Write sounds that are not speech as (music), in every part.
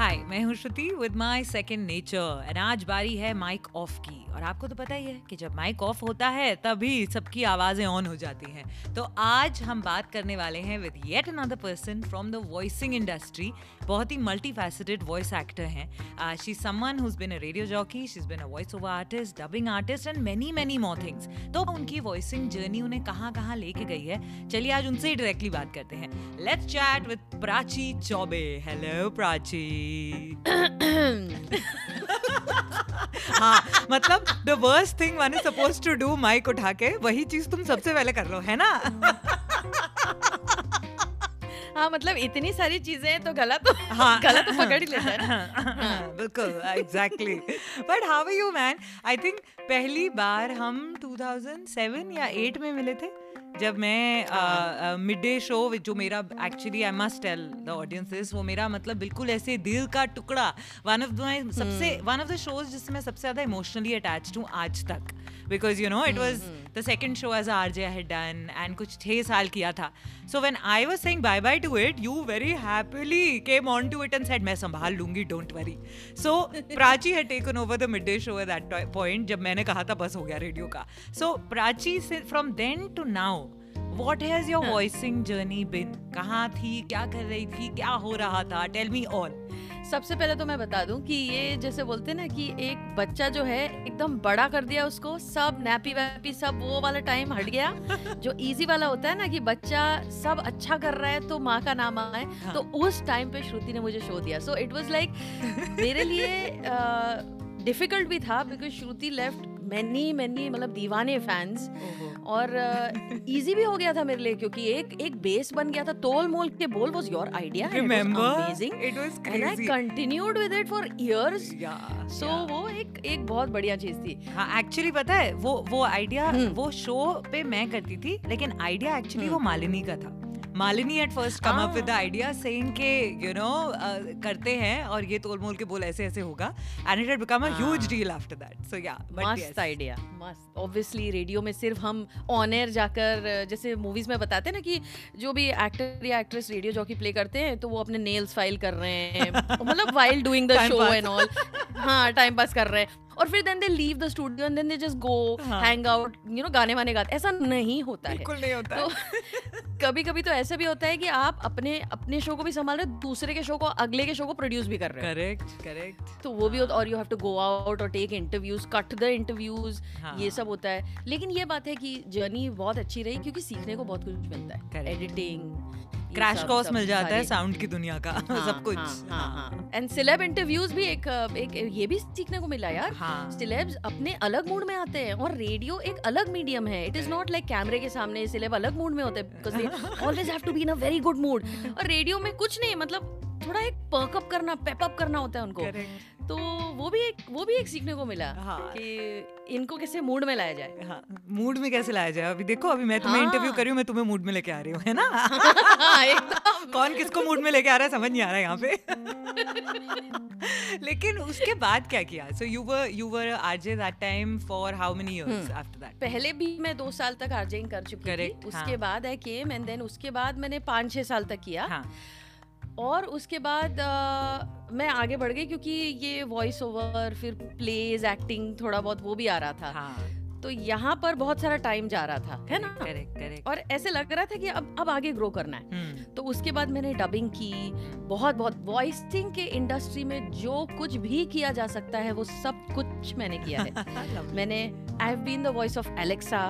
हाय मैं हूँ Shruti with my second nature and आज बारी है माइक ऑफ़ की। और आपको तो पता ही है कि जब माइक ऑफ़ होता है, तभी सबकी आवाज़ें ऑन हो जाती हैं। तो आज हम बात करने वाले हैं with yet another person from the voicing industry बहुत ही मल्टी फैसेटेड वॉइस एक्टर हैं। She someone who's been a radio jockey she is been a voice over artist dubbing artist and many many more things तो उनकी voicing journey उन्हें कहाँ कहाँ लेके गई है, चलिए आज उनसे ही डायरेक्टली बात करते हैं। Let's chat with Prachi Chaubey hello Prachi (coughs) हाँ मतलब the worst thing one is suppose to do mike उठा के वही चीज़ तुम सबसे पहले कर रहे हो है ना? (laughs) हाँ मतलब इतनी सारी चीज़ें तो गला तो हाँ। (laughs) गला तो पकड़ ही लेता है। (laughs) हाँ, बिल्कुल exactly but how are you man I think पहली बार हम 2007 या 8 में मिले थे। जब मैं मिड डे शो जो मेरा actually I must tell the audiences वो मेरा मतलब बिल्कुल ऐसे दिल का टुकड़ा। वन ऑफ़ माई सबसे वन ऑफ़ द शोज़ जिससे मैं सबसे ज़्यादा इमोशनली अटैच्ड हूँ आज तक। Because you know it was the second show as R J had done and कुछ छः साल किया था। So when I was saying bye bye to it you very happily came on to it and said मैं संभाल लूँगी don't worry so Prachi had taken over the mid day show at that point जब मैंने कहा था बस हो गया रेडियो का। So Prachi from then to now what has your voicing journey been कहाँ थी क्या कर रही थी क्या हो रहा था? टेल मी ऑल सबसे पहले तो मैं बता दूँ कि ये जैसे बोलते हैं ना कि एक बच्चा जो है एकदम बड़ा कर दिया उसको सब नैपी वैपी सब वो वाला टाइम हट गया। (laughs) जो इजी वाला होता है ना कि बच्चा सब अच्छा कर रहा है तो माँ का नाम आए हाँ. तो उस टाइम पे श्रुति ने मुझे शो दिया। सो इट वॉज़ लाइक मेरे लिए डिफ़िकल्ट uh, भी था because Shruti left many many मतलब दीवाने फैंस और इजी uh, भी हो गया था मेरे लिए क्योंकि एक एक बेस बन गया था Tol Mol Ke Bol was your idea amazing it was and I continued with it for years so वो एक एक बहुत बढ़िया चीज़ थी। हाँ एक्चुअली पता है वो वो आइडिया हम्म। वो शो पे मैं करती थी लेकिन आइडिया एक्चुअली वो मालिनी का था। Malini at first come up with the idea saying के यू नो करते हैं और ये तोल मोल के बोल ऐसे ऐसे होगा and it had become a huge deal after that so या मस्त आइडिया मस्त। ऑब्वियसली रेडियो में सिर्फ़ हम ऑन एयर जाकर जैसे मूवीज़ में बताते हैं ना कि जो भी एक्टर या एक्ट्रेस रेडियो जॉकी प्ले करते हैं तो वो अपने नेल्स फ़ाइल कर रहे हैं। (laughs) मतलब while doing the show and all हाँ टाइम पास कर रहे हैं। और फिर then they leave the studio and then they just go hang out you know गाने वाने गाते ऐसा नहीं होता है। बिल्कुल नहीं होता। तो कभी कभी तो ऐसा भी होता है कि आप अपने अपने शो को भी संभाल रहे दूसरे के शो को अगले के शो को प्रोड्यूस भी कर रहे हैं। करेक्ट करेक्ट तो वो भी होता और you have to go out और take interviews cut the interviews ये सब होता है। लेकिन ये बात है कि जर्नी बहुत अच्छी रही क्योंकि सीखने को बहुत कुछ मिलता है। एडिटिंग क्रैश कोर्स मिल जाता है साउंड की दुनिया का। हाँ, (laughs) सब कुछ। एंड सिलेब इंटरव्यूज़ भी एक एक ये भी सीखने को मिला यार। हाँ. सिलेब्स अपने अलग मूड में आते हैं और रेडियो एक अलग मीडियम है। इट इज़ नॉट लाइक कैमरे के सामने सिलेब अलग मूड में होते हैं always have to be in a very good mood और रेडियो में कुछ नहीं मतलब थोड़ा एक पर्कअप करना पेपअप करना होता है उनको। तो वो भी एक वो भी एक सीखने को मिला हाँ. कि इनको कैसे मूड में लाया जाए। हाँ मूड में कैसे लाया जाए? अभी देखो अभी मैं तुम्हें हाँ. इंटरव्यू कर रही हूँ मैं तुम्हें मूड में लेके आ रही हूँ है ना? हाँ, कौन किसको मूड में लेके आ रहा है समझ नहीं आ रहा है यहाँ पे। लेकिन उसके बाद क्या किया? So you were you were RJ that time for how many years after that पहले भी मैं दो साल तक आरजेइंग कर चुकी थी। उसके हाँ. बाद आई केम एंड देन उसके बाद मैंने पाँच छह साल तक किया। हाँ. और उसके बाद आ, मैं आगे बढ़ गई क्योंकि ये वॉइस ओवर फिर प्लेज एक्टिंग थोड़ा बहुत वो भी आ रहा था। हाँ. तो यहाँ पर बहुत सारा टाइम जा रहा था है ना? करेक्ट करेक्ट और ऐसे लग रहा था कि अब अब आगे ग्रो करना है। हम्म। तो उसके बाद मैंने डबिंग की बहुत बहुत वॉइसिंग के इंडस्ट्री में जो कुछ भी किया जा सकता है वो सब कुछ मैंने किया है। (laughs) मैंने I have been the voice of Alexa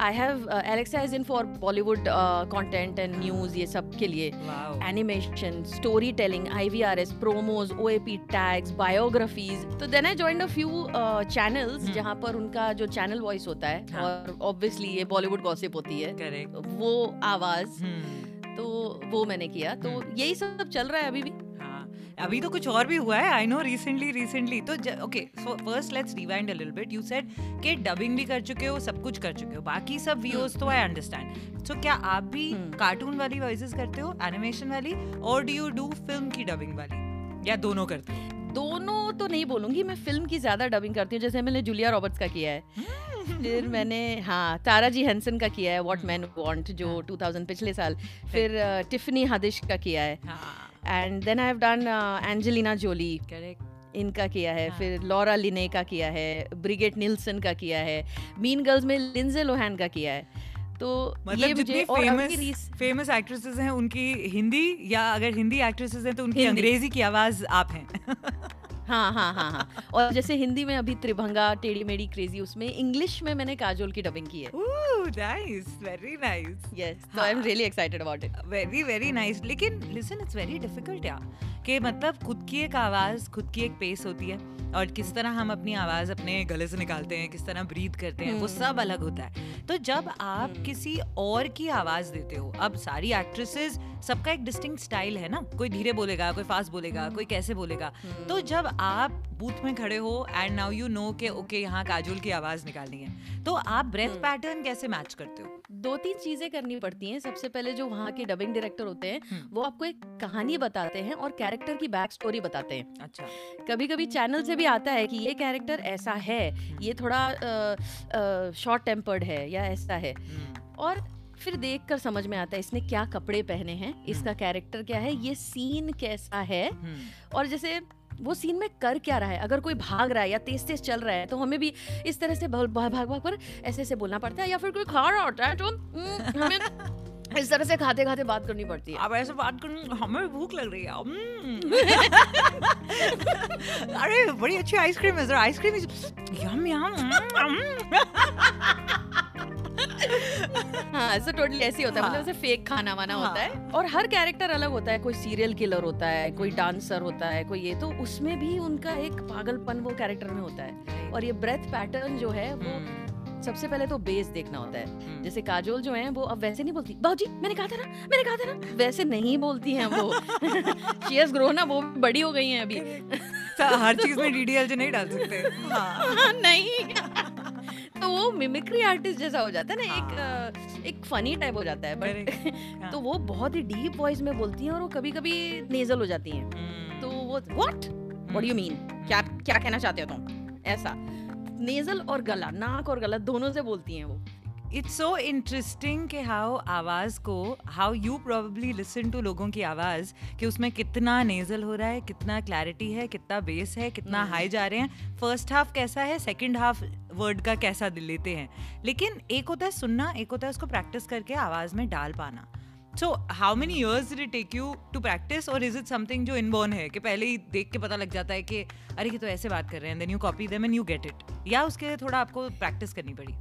I have Alexa is in for Bollywood content and news ये सब के लिए animation story telling I V R S promos O A P tags biographies तो then I join a few channels जहाँ पर उनका जो channel voice होता है हाँ. और ऑब्वियसली ये बॉलीवुड गॉसिप होती है Correct. वो आवाज़ hmm. तो वो मैंने किया तो hmm. यही सब चल रहा है अभी भी अभी तो कुछ और भी हुआ है आई नो रिसेंटली रिसेंटली तो okay so first let's rewind a little bit you said कि डबिंग भी कर चुके हो सब कुछ कर चुके हो. बाकी सब व्यूअर्स तो आई अंडरस्टैंड सो क्या आप भी कार्टून हम्म। वाली वॉइसेस करते हो एनिमेशन वाली? और डू यू डू फ़िल्म की डबिंग वाली? या दोनों करते हो? दोनों तो नहीं बोलूँगी मैं फ़िल्म की ज़्यादा डबिंग करती हूँ. जैसे मैंने जूलिया रॉबर्ट्स का किया है. हम्म। फिर मैंने हाँ तारा जी हेंसन का किया है व्हाट मैन वांट जो 2000 हाँ। पिछले साल. फिर टिफनी हादिश का किया है. हाँ. And then I have done Angelina Jolie correct इनका किया है हाँ. फिर लॉरा लिने का किया है ब्रिगेड निल्सन का किया है मीन गर्ल्स में लिंजे लोहैन का किया है। तो मतलब ये जितनी फ़ेमस फ़ेमस एक्ट्रेसेस हैं उनकी हिंदी या अगर हिंदी एक्ट्रेसेस हैं तो उनकी अंग्रेज़ी की आवाज़ आप हैं। (laughs) हाँ हाँ हाँ हाँ। और जैसे हिंदी में अभी त्रिभंगा टेढ़ी मेढ़ी क्रेजी उसमें इंग्लिश में मैंने काजोल की डबिंग की है। नाइस वेरी नाइस यस तो I am really excited about it very very nice लेकिन लिसन इट्स वेरी डिफ़िकल्ट यार कि मतलब खुद की एक आवाज़ खुद की एक पेस होती है और किस तरह हम अपनी आवाज़ अपने गले से निकालते हैं किस तरह ब्रीथ करते हैं वो हम्म। सब अलग होता है। तो जब आप हम्म। किसी और की आवाज़ देते हो अब सारी एक्ट्रेसेस सबका एक डिस्टिंक्ट स्टाइल है ना? कोई धीरे बोलेगा कोई फास्ट बोलेगा कोई कैसे बोलेगा। हम्म। तो जब आप बूथ में खड़े हो एंड नाउ यू नो कि ओके यहाँ काजोल की आवाज़ निकालनी है। तो आप ब्रेथ हम्म। पैटर्न कैसे मैच करते हो? दो तीन चीज़ें करनी पड़ती हैं। सबसे पहले जो वहाँ के डबिंग डायरेक्टर होते हैं हम्म। वो आपको एक कहानी बताते हैं और कैरेक्टर की बैक स्टोरी बताते हैं। अच्छा। कभी कभी चैनल से भी आता है कि ये कैरेक्टर ऐसा है ये थोड़ा शॉर्ट टेम्पर्ड है या ऐसा है। हम्म, और फिर देख कर समझ में आता है इसने क्या कपड़े पहने हैं इसका कैरेक्टर क्या है ये सीन कैसा है। हम्म, और जैसे वो सीन में कर क्या रहा है? अगर कोई भाग रहा है या तेज तेज चल रहा है तो हमें भी इस तरह से भाग भाग पर ऐसे ऐसे बोलना पड़ता है या फिर कोई खा रहा होता है तो हमें (laughs) इस तरह से खाते खाते बात करनी पड़ती है। अब ऐसे बात करूँ हमें भूख लग रही है हम्म। (laughs) अरे बड़ी अच्छी आइसक्रीम है जरा आइसक्रीम यम यम हाँ ऐसा टोटली ऐसे ही होता है। मतलब हाँ। ऐसे फेक खाना वाना हाँ। होता है। और हर कैरेक्टर अलग होता है। कोई सीरियल किलर होता है कोई डांसर होता है कोई ये। तो उसमें भी उनका एक पागलपन वो कैरेक्टर में होता है। और ये ब्रेथ पैटर्न जो है वो हम्म, सबसे पहले तो बेस देखना होता है। हम्म। जैसे काजोल जो है वो अब वैसे नहीं बोलती बाबूजी मैंने कहा था ना मैंने कहा था ना। वैसे नहीं बोलती हैं वो। शी हैज़ ग्रोन ना वो बड़ी हो गई हैं अभी। हर चीज़ में (laughs) डीडीएल जो नहीं डाल सकते। हाँ नहीं। (laughs) तो वो मिमिक्री आर्टिस्ट जैसा हो जाता है ना एक हाँ। एक फनी टाइप हो जाता है बट (laughs) हाँ। तो वो बहुत ही डीप वॉइस में बोलती हैं और वो कभी कभी नेजल हो जाती हैं। हम्म, तो वो व्हाट व्हाट यू मीन क्या क्या कहना चाहते हो तुम? ऐसा। नेजल और गला नाक और गला दोनों से बोलती हैं वो। इट्स सो इंटरेस्टिंग कि हाउ आवाज़ को how you probably listen to लोगों की आवाज़ कि उसमें कितना नेजल हो रहा है कितना क्लैरिटी है कितना बेस है कितना हाई हाई जा रहे हैं। फ़र्स्ट हाफ़ कैसा है सेकंड हाफ़ वर्ड का कैसा दिल लेते हैं। लेकिन एक होता है सुनना एक होता है उसको प्रैक्टिस करके आवाज़ में डाल पाना। So how many years did it take you to practice और इज़ इट समथिंग जो इनबॉर्न है? कि पहले ही देख के पता लग जाता है कि अरे ये तो ऐसे बात कर रहे हैं then you copy them and you get it या उसके लिए थोड़ा आपको प्रैक्टिस करनी पड़ी?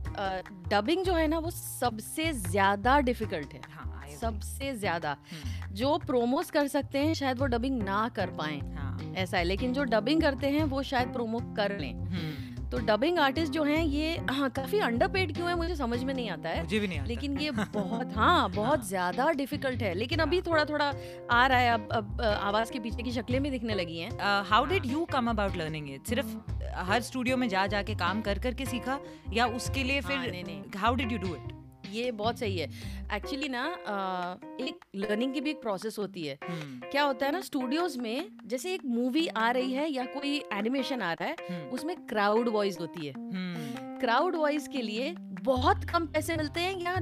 डबिंग uh, जो है ना वो सबसे ज़्यादा डिफ़िकल्ट है। हाँ सबसे ज़्यादा। हम्म, जो प्रोमोस कर सकते हैं शायद वो डबिंग ना कर पाए। हाँ। ऐसा है। लेकिन जो डबिंग करते हैं वो शायद प्रोमो कर लें। हम्म, तो डबिंग आर्टिस्ट जो हैं ये हाँ काफ़ी अंडरपेड क्यों है मुझे समझ में नहीं आता है। मुझे भी नहीं आता। लेकिन ये बहुत हाँ बहुत ज़्यादा डिफ़िकल्ट है। लेकिन अभी थोड़ा थोड़ा आ रहा है अब अब आवाज़ के पीछे की शक्लें भी दिखने लगी हैं। How did you come about learning it सिर्फ़ uh, हर स्टूडियो में जा जाके काम कर करके सीखा या उसके लिए हाँ, फिर how did you do it ये बहुत सही है एक्चुअली ना एक लर्निंग की भी एक प्रोसेस होती है hmm. क्या होता है ना स्टूडियोज में जैसे एक मूवी आ रही है या कोई एनिमेशन आ रहा है hmm. उसमें क्राउड वॉइस होती है क्राउड वॉइस के लिए बहुत कम पैसे मिलते हैं या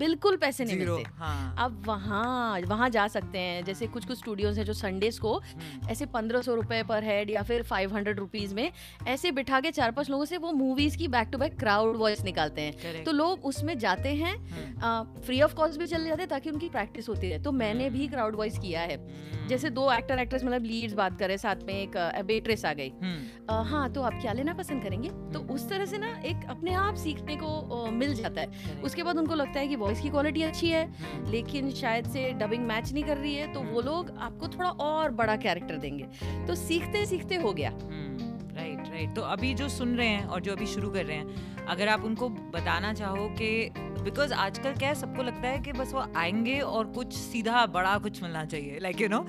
बिल्कुल पैसे नहीं मिलते? हाँ। अब वहाँ वहाँ जा सकते हैं। जैसे कुछ कुछ स्टूडियोज हैं जो संडेज को हम्म, ऐसे पंद्रह सौ रुपए पर हेड या फिर फाइव हंड्रेड रुपीज़ में ऐसे बिठा के चार पाँच लोगों से वो मूवीज़ की back to back crowd voice निकालते हैं। तो लोग उसमें जाते हैं हम्म, फ्री ऑफ़ कॉस्ट भी चले जाते हैं ताकि उनकी प्रैक्टिस होती रहे। तो मैंने भी क्राउड वॉइस किया है। हम्म, जैसे दो एक्टर एक्ट्रेस मतलब लीड्स बात करें साथ में एक वेट्रेस आ गई। हम्म, हाँ तो आप क्या लेना पसंद करेंगे? तो हम्म। उस तरह से ना एक अपने आप सीखने को मिल जाता है। उसके बाद उनको लगता है कि वॉइस की क्वालिटी अच्छी है हम्म, लेकिन शायद से डबिंग मैच नहीं कर रही है तो वो लोग आपको थोड़ा और बड़ा कैरेक्टर देंगे। तो सीखते सीखते हो गया। राइट राइट तो अभी जो सुन रहे हैं और जो अभी शुरू कर रहे हैं अगर आप उनको बताना चाहो कि बिकॉज़ आजकल क्या है सबको लगता है कि बस वो आएँगे और कुछ सीधा बड़ा कुछ मिलना चाहिए लाइक यू नो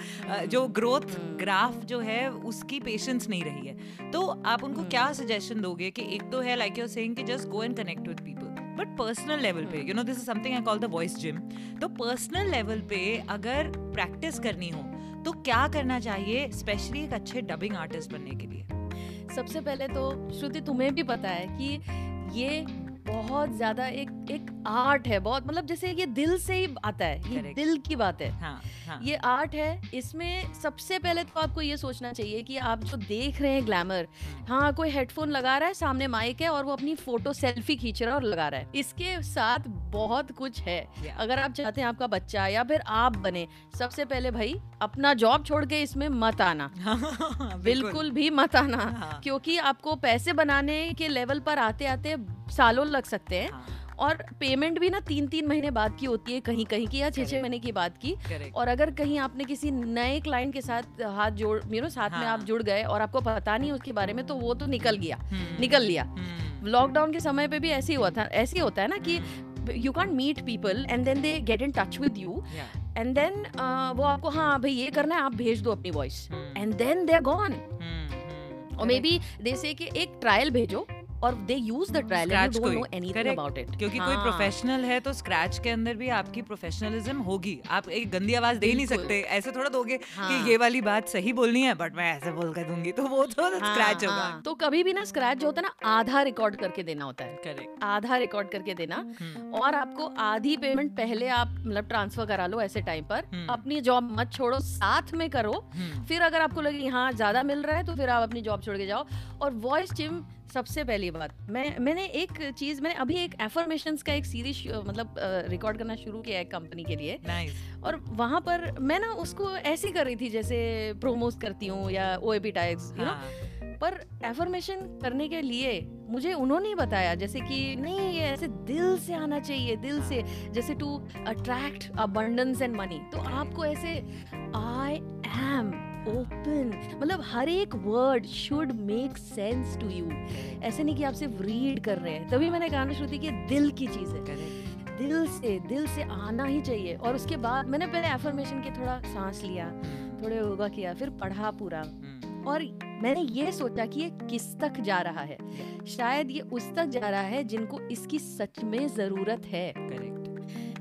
जो ग्रोथ। ग्राफ जो है उसकी पेशेंस नहीं रही है तो आप उनको हम्म। क्या सजेशन दोगे कि एक तो है लाइक यू सेइंग कि just go and connect with people but personal level पे। You know this is something I call the voice gym तो पर्सनल लेवल पे अगर प्रैक्टिस करनी हो तो क्या करना चाहिए स्पेशली एक अच्छे डबिंग आर्टिस्ट बनने के लिए सबसे पहले तो श्रुति तुम्हें भी पता है कि ये बहुत ज़्यादा एक एक आर्ट है बहुत मतलब जैसे ये दिल से ही आता है ये दिल की बात है। हाँ, हाँ. ये आर्ट है इसमें सबसे पहले तो आपको ये सोचना चाहिए कि आप जो देख रहे हैं ग्लैमर हाँ। कोई हेडफोन लगा रहा है सामने माइक है और वो अपनी फ़ोटो सेल्फी खींच रहा है और लगा रहा है। इसके साथ बहुत कुछ है। Yeah. अगर आप चाहते हैं आपका बच्चा या फिर आप बने सबसे पहले भाई अपना जॉब छोड़ के इसमें मत आना। (laughs) हाँ, बिल्कुल। भी मत आना हाँ. क्योंकि आपको पैसे बनाने के लेवल पर आते आते सालों लग सकते हैं। हाँ, और पेमेंट भी ना तीन तीन महीने बाद की होती है कहीं कहीं की या छह छह महीने की बात की. और अगर कहीं आपने किसी नए क्लाइंट के साथ हाथ जोड़ यू नो साथ में हाँ. आप जुड़ गए और आपको पता नहीं उसके बारे में तो वो तो निकल गया। हम्म, निकल लिया। हम्म, लॉकडाउन के समय पे भी ऐसे ही हुआ था ऐसे ही होता है ना कि हम्म, you can't meet people and then they get in touch with you and then वो आपको हाँ भाई ये करना है आप भेज दो अपनी voice hmm, and then they are gone hmm, hmm, और मे बी दे से कि एक ट्रायल भेजो और they use the trial and don't know anything about it क्योंकि हाँ. कोई प्रोफेशनल है तो स्क्रैच के अंदर भी आपकी प्रोफेशनलिज्म होगी। आप एक गंदी आवाज़ दे नहीं सकते। ऐसे थोड़ा दोगे हाँ। कि ये वाली बात सही बोलनी है बट मैं ऐसे बोल कर दूँगी तो वो तो स्क्रैच होगा। तो कभी भी ना स्क्रैच जो होता है ना आधा रिकॉर्ड करके देना होता है। करेक्ट आधा रिकॉर्ड करके देना। और आपको आधी पेमेंट पहले आप मतलब ट्रांसफ़र करा लो ऐसे टाइम पर। हम्म। अपनी जॉब मत छोड़ो साथ में करो। फिर अगर आपको लगे हाँ ज़्यादा मिल रहा है तो फिर आप अपनी जॉब छोड़ के जाओ। और वॉइस जिम सबसे पहली बात मैं मैंने एक चीज़ मैंने अभी एक एफर्मेशन का एक सीरीज़ मतलब रिकॉर्ड करना शुरू किया है कंपनी के लिए। नाइस और वहाँ पर मैं ना उसको ऐसे ही कर रही थी जैसे प्रोमोस करती हूँ या ओ टैग्स यू नो हाँ। पर एफर्मेशन करने के लिए मुझे उन्होंने बताया जैसे कि नहीं ये ऐसे दिल से आना चाहिए दिल से। जैसे to attract abundance and money तो आपको ऐसे आई एम ओपन मतलब हर एक word should make sense to you ऐसे नहीं कि आप सिर्फ़ रीड कर रहे हैं। तभी मैंने कहा ना श्रुति कि दिल की चीज़। है Correct. दिल से दिल से आना ही चाहिए। और उसके बाद मैंने पहले एफर्मेशन के थोड़ा सांस लिया थोड़े योगा किया फिर पढ़ा पूरा। हम्म, और मैंने ये सोचा कि ये किस तक जा रहा है? शायद ये उस तक जा रहा है जिनको इसकी सच में ज़रूरत है। Correct.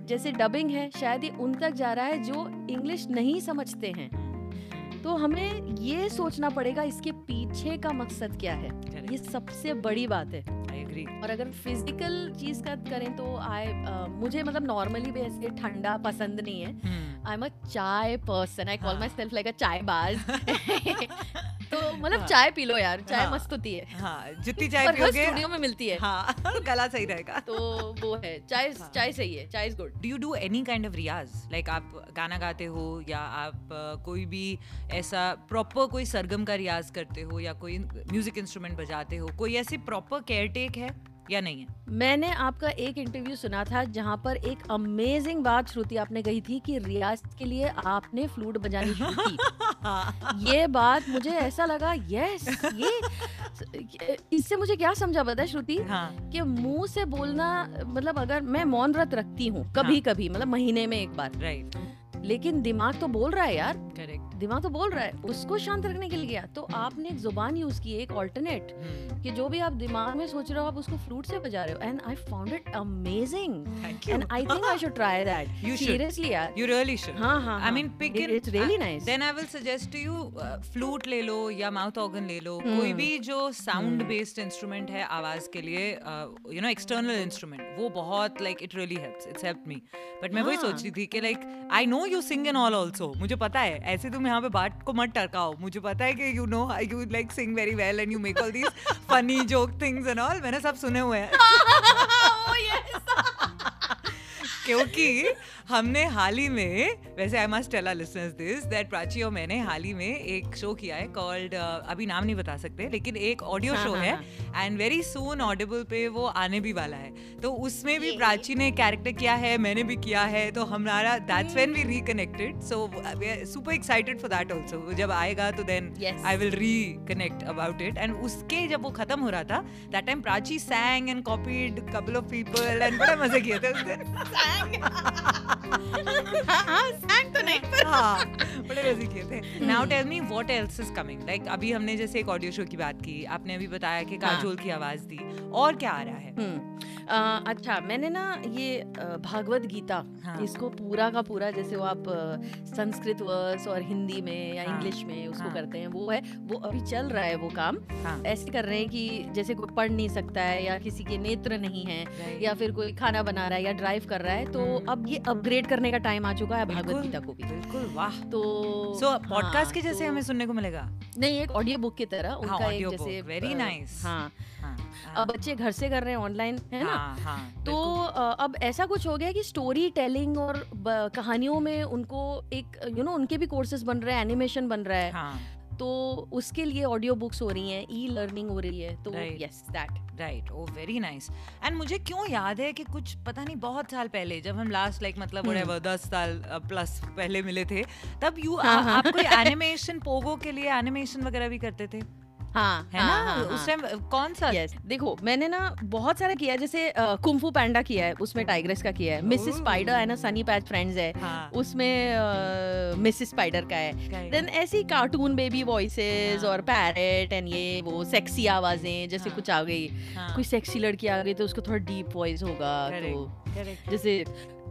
जैसे डबिंग है शायद ये उन तक जा रहा है जो इंग्लिश नहीं समझते हैं। तो हमें ये सोचना पड़ेगा इसके पीछे का मकसद क्या है? ये सबसे बड़ी बात है। और अगर फ़िज़िकल चीज़ का करें तो आई uh, मुझे मतलब नॉर्मली भी ऐसे ठंडा पसंद नहीं है। I am a chai person I call. Myself like a chai बाज। (laughs) (laughs) तो मतलब हाँ। चाय पी लो यार चाय हाँ। मस्त होती है। हाँ जितनी चाय पियोगे स्टूडियो में मिलती है। हाँ (laughs) गला सही रहेगा। तो वो है चाय हाँ। चाय सही है chai is good. Do you do any kind of riyaz like आप गाना गाते हो या आप कोई भी ऐसा प्रॉपर कोई सरगम का रियाज करते हो या कोई म्यूज़िक इंस्ट्रूमेंट बजाते हो कोई ऐसी प्रॉपर केयर टेक है या नहीं है? मैंने आपका एक इंटरव्यू सुना था जहाँ पर एक अमेजिंग बात श्रुति आपने कही थी कि रियाज के लिए आपने फ्लूट बजानी शुरू की। (laughs) ये बात मुझे ऐसा लगा यस ये इससे मुझे क्या समझा पता है श्रुति? हाँ। कि मुँह से बोलना मतलब अगर मैं मौन व्रत रखती हूँ कभी हाँ। कभी मतलब महीने में एक बार। राइट लेकिन दिमाग तो बोल रहा है यार। करेक्ट दिमाग तो बोल रहा है। उसको शांत रखने के लिए गया। तो आपने एक ज़ुबान यूज़ की एक ऑल्टरनेट कि जो भी आप दिमाग में सोच रहे हो आप उसको फ्लूट से बजा रहे हो। And I found it amazing and I think I should try that should. Seriously (laughs) यार. यू रियली शुड हाँ हाँ mean, pick in- it's really nice then I will suggest to you flute ले लो या माउथ ऑर्गन ले लो. कोई हम्म। भी जो साउंड बेस्ड इंस्ट्रूमेंट है आवाज़ के लिए यू नो एक्सटर्नल इंस्ट्रूमेंट वो बहुत like it really helps it's help me but मैं वही हाँ। सोच रही थी कि like I know you sing in all also मुझे पता है ऐसे तुम यहाँ पे बात को मत टरकाओ मुझे पता है कि you know I you like sing very well and you make all these funny joke things and all मैंने सब सुने हुए हैं। (laughs) क्योंकि हमने हाल ही में वैसे I must tell listeners this that Prachi और मैंने हाल ही में एक शो किया है कॉल्ड अभी नाम नहीं बता सकते लेकिन एक ऑडियो हाँ, शो हाँ, है एंड वेरी सून ऑडिबल पे वो आने भी वाला है। तो उसमें भी प्राची ने कैरेक्टर किया है मैंने भी किया है तो हमारा that's when we reconnected so super excited for that also जब आएगा तो then I will reconnect about it and उसके जब वो खत्म हो रहा था that time Prachi sang and copied couple of people and बड़े मज़े किए थे उस दिन। (laughs) तो नहीं हाँ बड़े मज़े किए थे now tell me what else is coming like अभी हमने जैसे एक ऑडियो शो की बात की आपने अभी बताया कि हाँ। काजोल की आवाज़ दी और क्या आ रहा है? हम्म अच्छा मैंने ना ये भागवत गीता हाँ. इसको पूरा का पूरा जैसे वो आप संस्कृत वर्स और हिंदी में या हाँ. इंग्लिश में उसको हाँ. करते हैं वो है वो अभी चल रहा है वो काम हाँ. ऐसे कर रहे हैं कि जैसे कोई पढ़ नहीं सकता है या किसी के नेत्र नहीं है या फिर कोई खाना बना रहा है या ड्राइव कर रहा है तो हम्म। अब ये अपग्रेड करने का टाइम आ चुका है भागवत गीता को भी बिल्कुल वाह तो सो पॉडकास्ट हाँ, के जैसे तो, हमें सुनने को मिलेगा नहीं एक ऑडियो बुक की तरह उनका एक जैसे वेरी नाइस हाँ अब बच्चे घर से कर रहे हैं ऑनलाइन है ना? हाँ, हाँ, तो अब ऐसा कुछ हो गया कि स्टोरी टेलिंग और कहानियों में उनको एक यू नो उनके भी कोर्सेज बन रहे हैं एनिमेशन बन रहा है। हाँ. तो उसके लिए ऑडियो बुक्स हो रही हैं ई लर्निंग हो रही है तो yes that right oh very nice and मुझे क्यों याद है कि कुछ पता नहीं बहुत साल पहले जब हम लास्ट लाइक मतलब व्हाटएवर हम्म। दस साल प्लस पहले मिले थे तब यू. आप कोई एनिमेशन पोगो के लिए एनिमेशन वगैरह भी करते थे? हाँ है हाँ, ना हाँ, उस टाइम. कौन सा yes. देखो मैंने ना बहुत सारा किया है जैसे कुंफू पैंडा किया है उसमें टाइग्रेस का किया है मिसिस स्पाइडर है ना सनी पैच फ्रेंड्स है हाँ. उसमें मिसिस स्पाइडर का है देन ऐसी कार्टून बेबी वॉइसेस और पैरेट एंड ये वो सेक्सी आवाज़ें जैसे. कुछ आ गई. कोई सेक्सी लड़की आ गई तो उसको थोड़ा डीप वॉइस होगा तो जैसे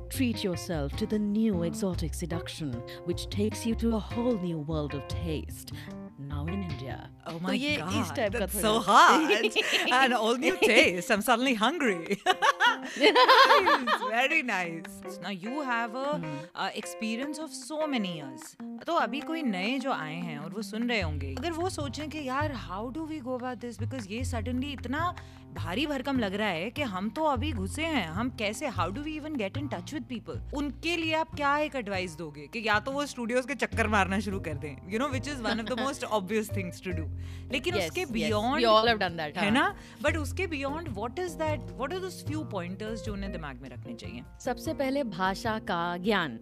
Treat yourself to the new exotic seduction, which takes you to a whole new world of taste. now in India. Oh my so god, इस type that's so hot. (laughs) and all new taste. I'm suddenly hungry. (laughs) nice, very nice. Now you have a mm. uh, experience of so many years. तो अभी कोई नए जो आए हैं और वो सुन रहे होंगे अगर वो सोचें कि यार how do we go about this because ये सडनली इतना भारी भरकम लग रहा है कि हम तो अभी घुसे हैं। हम कैसे how do we even get in touch with people उनके लिए आप क्या एक एडवाइस दोगे कि या तो वो स्टूडियोज के चक्कर मारना शुरू कर दें? You know which is one of the most obvious things to do लेकिन yes, उसके बियॉन्ड yes, है ना? बट उसके beyond what is that what are those few pointers जो उन्हें दिमाग में रखने चाहिए? सबसे पहले भाषा का ज्ञान।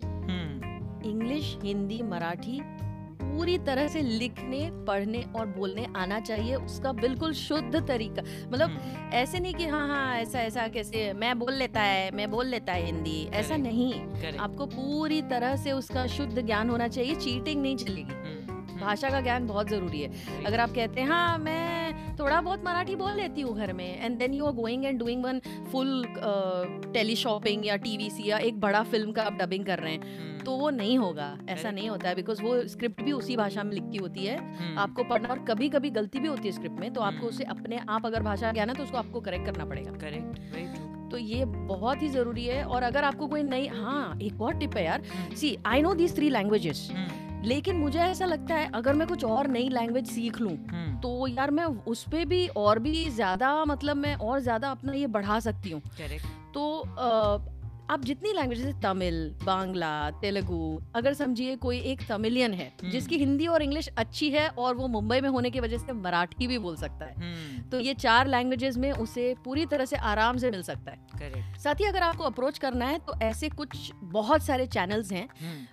इंग्लिश. हिंदी मराठी पूरी तरह से लिखने पढ़ने और बोलने आना चाहिए उसका बिल्कुल शुद्ध तरीका मतलब हम्म। ऐसे नहीं कि हाँ हाँ ऐसा ऐसा कैसे मैं बोल लेता है मैं बोल लेता है हिंदी ऐसा नहीं आपको पूरी तरह से उसका शुद्ध ज्ञान होना चाहिए चीटिंग नहीं चलेगी। भाषा का ज्ञान बहुत ज़रूरी है। अगर आप कहते हैं हाँ मैं थोड़ा बहुत मराठी बोल लेती हूँ घर में and then you are going and doing one full teleshopping या टीवीसी या एक बड़ा फ़िल्म का आप डबिंग कर रहे हैं तो वो नहीं होगा। ऐसा नहीं होता है बिकॉज़ वो स्क्रिप्ट भी उसी भाषा में लिखी होती है। हम्म। आपको पढ़ना और कभी कभी गलती भी होती है स्क्रिप्ट में तो आपको हम्म। उसे अपने आप अगर भाषा ज्ञान है तो उसको आपको करेक्ट करना पड़ेगा। करेक्ट तो ये बहुत ही ज़रूरी है और अगर आपको कोई नई हाँ एक और टिप है यार। See I know these three languages लेकिन मुझे ऐसा लगता है अगर मैं कुछ और नई लैंग्वेज सीख लूँ हम्म। तो यार मैं उस पर भी और भी ज़्यादा मतलब मैं और ज़्यादा अपना ये बढ़ा सकती हूँ तो आप जितनी लैंग्वेज जैसे तमिल बांग्ला तेलुगु अगर समझिए कोई एक तमिलियन है हम्म। जिसकी हिंदी और इंग्लिश अच्छी है और वो मुंबई में होने की वजह से मराठी भी बोल सकता है हम्म। तो ये चार लैंग्वेजेस में उसे पूरी तरह से आराम से मिल सकता है। साथ ही अगर आपको अप्रोच करना है तो ऐसे कुछ बहुत सारे चैनल्स हैं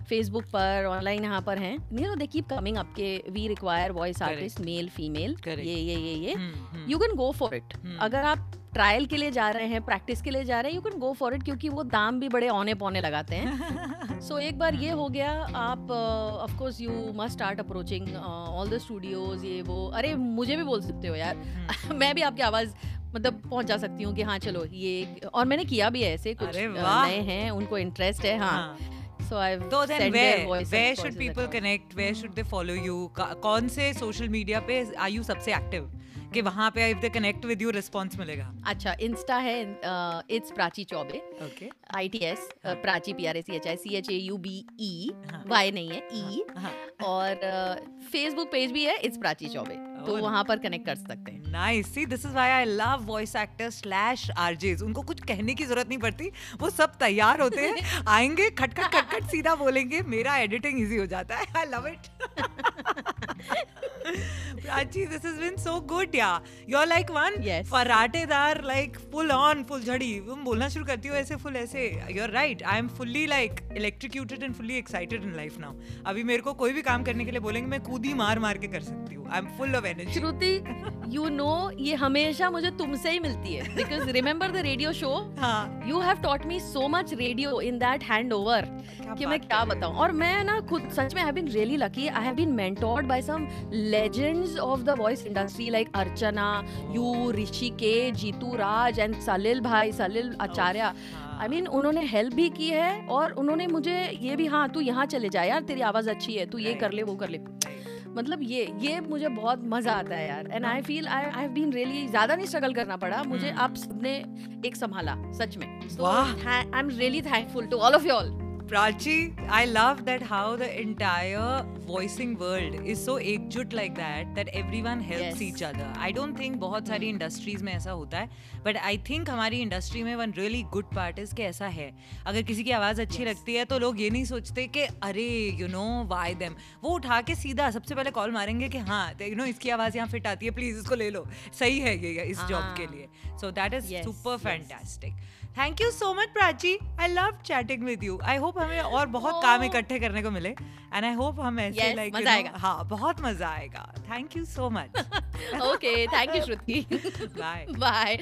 फेसबुक हम्म। पर ऑनलाइन यहाँ पर हैं। You know they keep coming आपके we require voice artist male female ये ये ये ये। You can go for it अगर आप ट्रायल के लिए जा रहे हैं प्रैक्टिस के लिए जा रहे हैं you can go for it क्योंकि वो दाम भी बड़े औने पौने लगाते हैं सो (laughs) so, एक बार ये हो गया आप of course you must start approaching all the studios ये वो अरे मुझे भी बोल सकते हो यार हम्म। (laughs) मैं भी आपकी आवाज़ मतलब पहुँचा सकती हूँ कि हाँ चलो ये और मैंने किया भी है ऐसे कुछ नए हैं उनको इंटरेस्ट है हाँ, हाँ। So I've so then where where should people connect? Where should they follow you? कौन से social media पे are you सबसे active? कि वहाँ पे if they connect with you response मिलेगा। अच्छा इंस्टा है it's Prachi Chaubey. Okay I T S Prachi P R A C H I C H A U B E Y नहीं है ई हाँ, हाँ. और फेसबुक पेज भी है इट्स प्राची चौबे। तो वहाँ पर कनेक्ट कर सकते हैं। Nice see this is why I love voice actor slash RJs उनको कुछ कहने की ज़रूरत नहीं पड़ती। वो सब तैयार होते हैं। (laughs) आएँगे खटखट खटखट सीधा बोलेंगे मेरा एडिटिंग इजी हो जाता है। I love it Prachi, this has been so good, yeah. You're like one yes. फराटेदार like full on full झड़ी तुम बोलना शुरू करती हो ऐसे full ऐसे. You're right. I am fully like electrocuted and fully excited in life now. अभी मेरे को कोई भी काम करने के लिए बोलेंगे मैं कूदी मार मार के कर सकती हूँ. I am full of energy Shruti you know ये हमेशा मुझे तुमसे ही मिलती है. Because remember the radio show you have taught me so much radio in that hand over कि मैं क्या बताऊँ? और मैं ना खुद सच में I been really lucky I have been mentored by some legends of the voice industry like Archana you Rishi K Jeetu Raj and Salil भाई सलिल आचार्य आई मीन उन्होंने हेल्प भी की है और उन्होंने मुझे ये भी हाँ तू यहाँ चले जा यार तेरी आवाज़ अच्छी है तू ये कर ले वो कर ले। मतलब ये ये मुझे बहुत मज़ा आता है यार। And I feel I I been really ज़्यादा नहीं स्ट्रगल करना पड़ा मुझे हम्म। आप सबने एक संभाला सच में। I am really thankful to all of you all Prachi, I love that how the entire voicing world is so एकजुट like that that everyone helps yes. each other. I don't think बहुत सारी industries में ऐसा होता है but I think हमारी industry में one really good part is कि ऐसा है। अगर किसी की आवाज़ अच्छी yes. लगती है तो लोग ये नहीं सोचते कि अरे यू नो वाई देम वो उठा के सीधा सबसे पहले कॉल मारेंगे कि हाँ यू नो इसकी आवाज़ यहाँ फिट आती है प्लीज़ इसको ले लो। सही है ये इस जॉब के लिए। So that is super fantastic thank you so much Prachi I love chatting with you I hope हमें और बहुत oh. काम इकट्ठे करने को मिले. एंड आई होप हम ऐसे लाइक मज़ा आएगा. हाँ बहुत मज़ा आएगा. Thank you so much okay thank you Shruti bye bye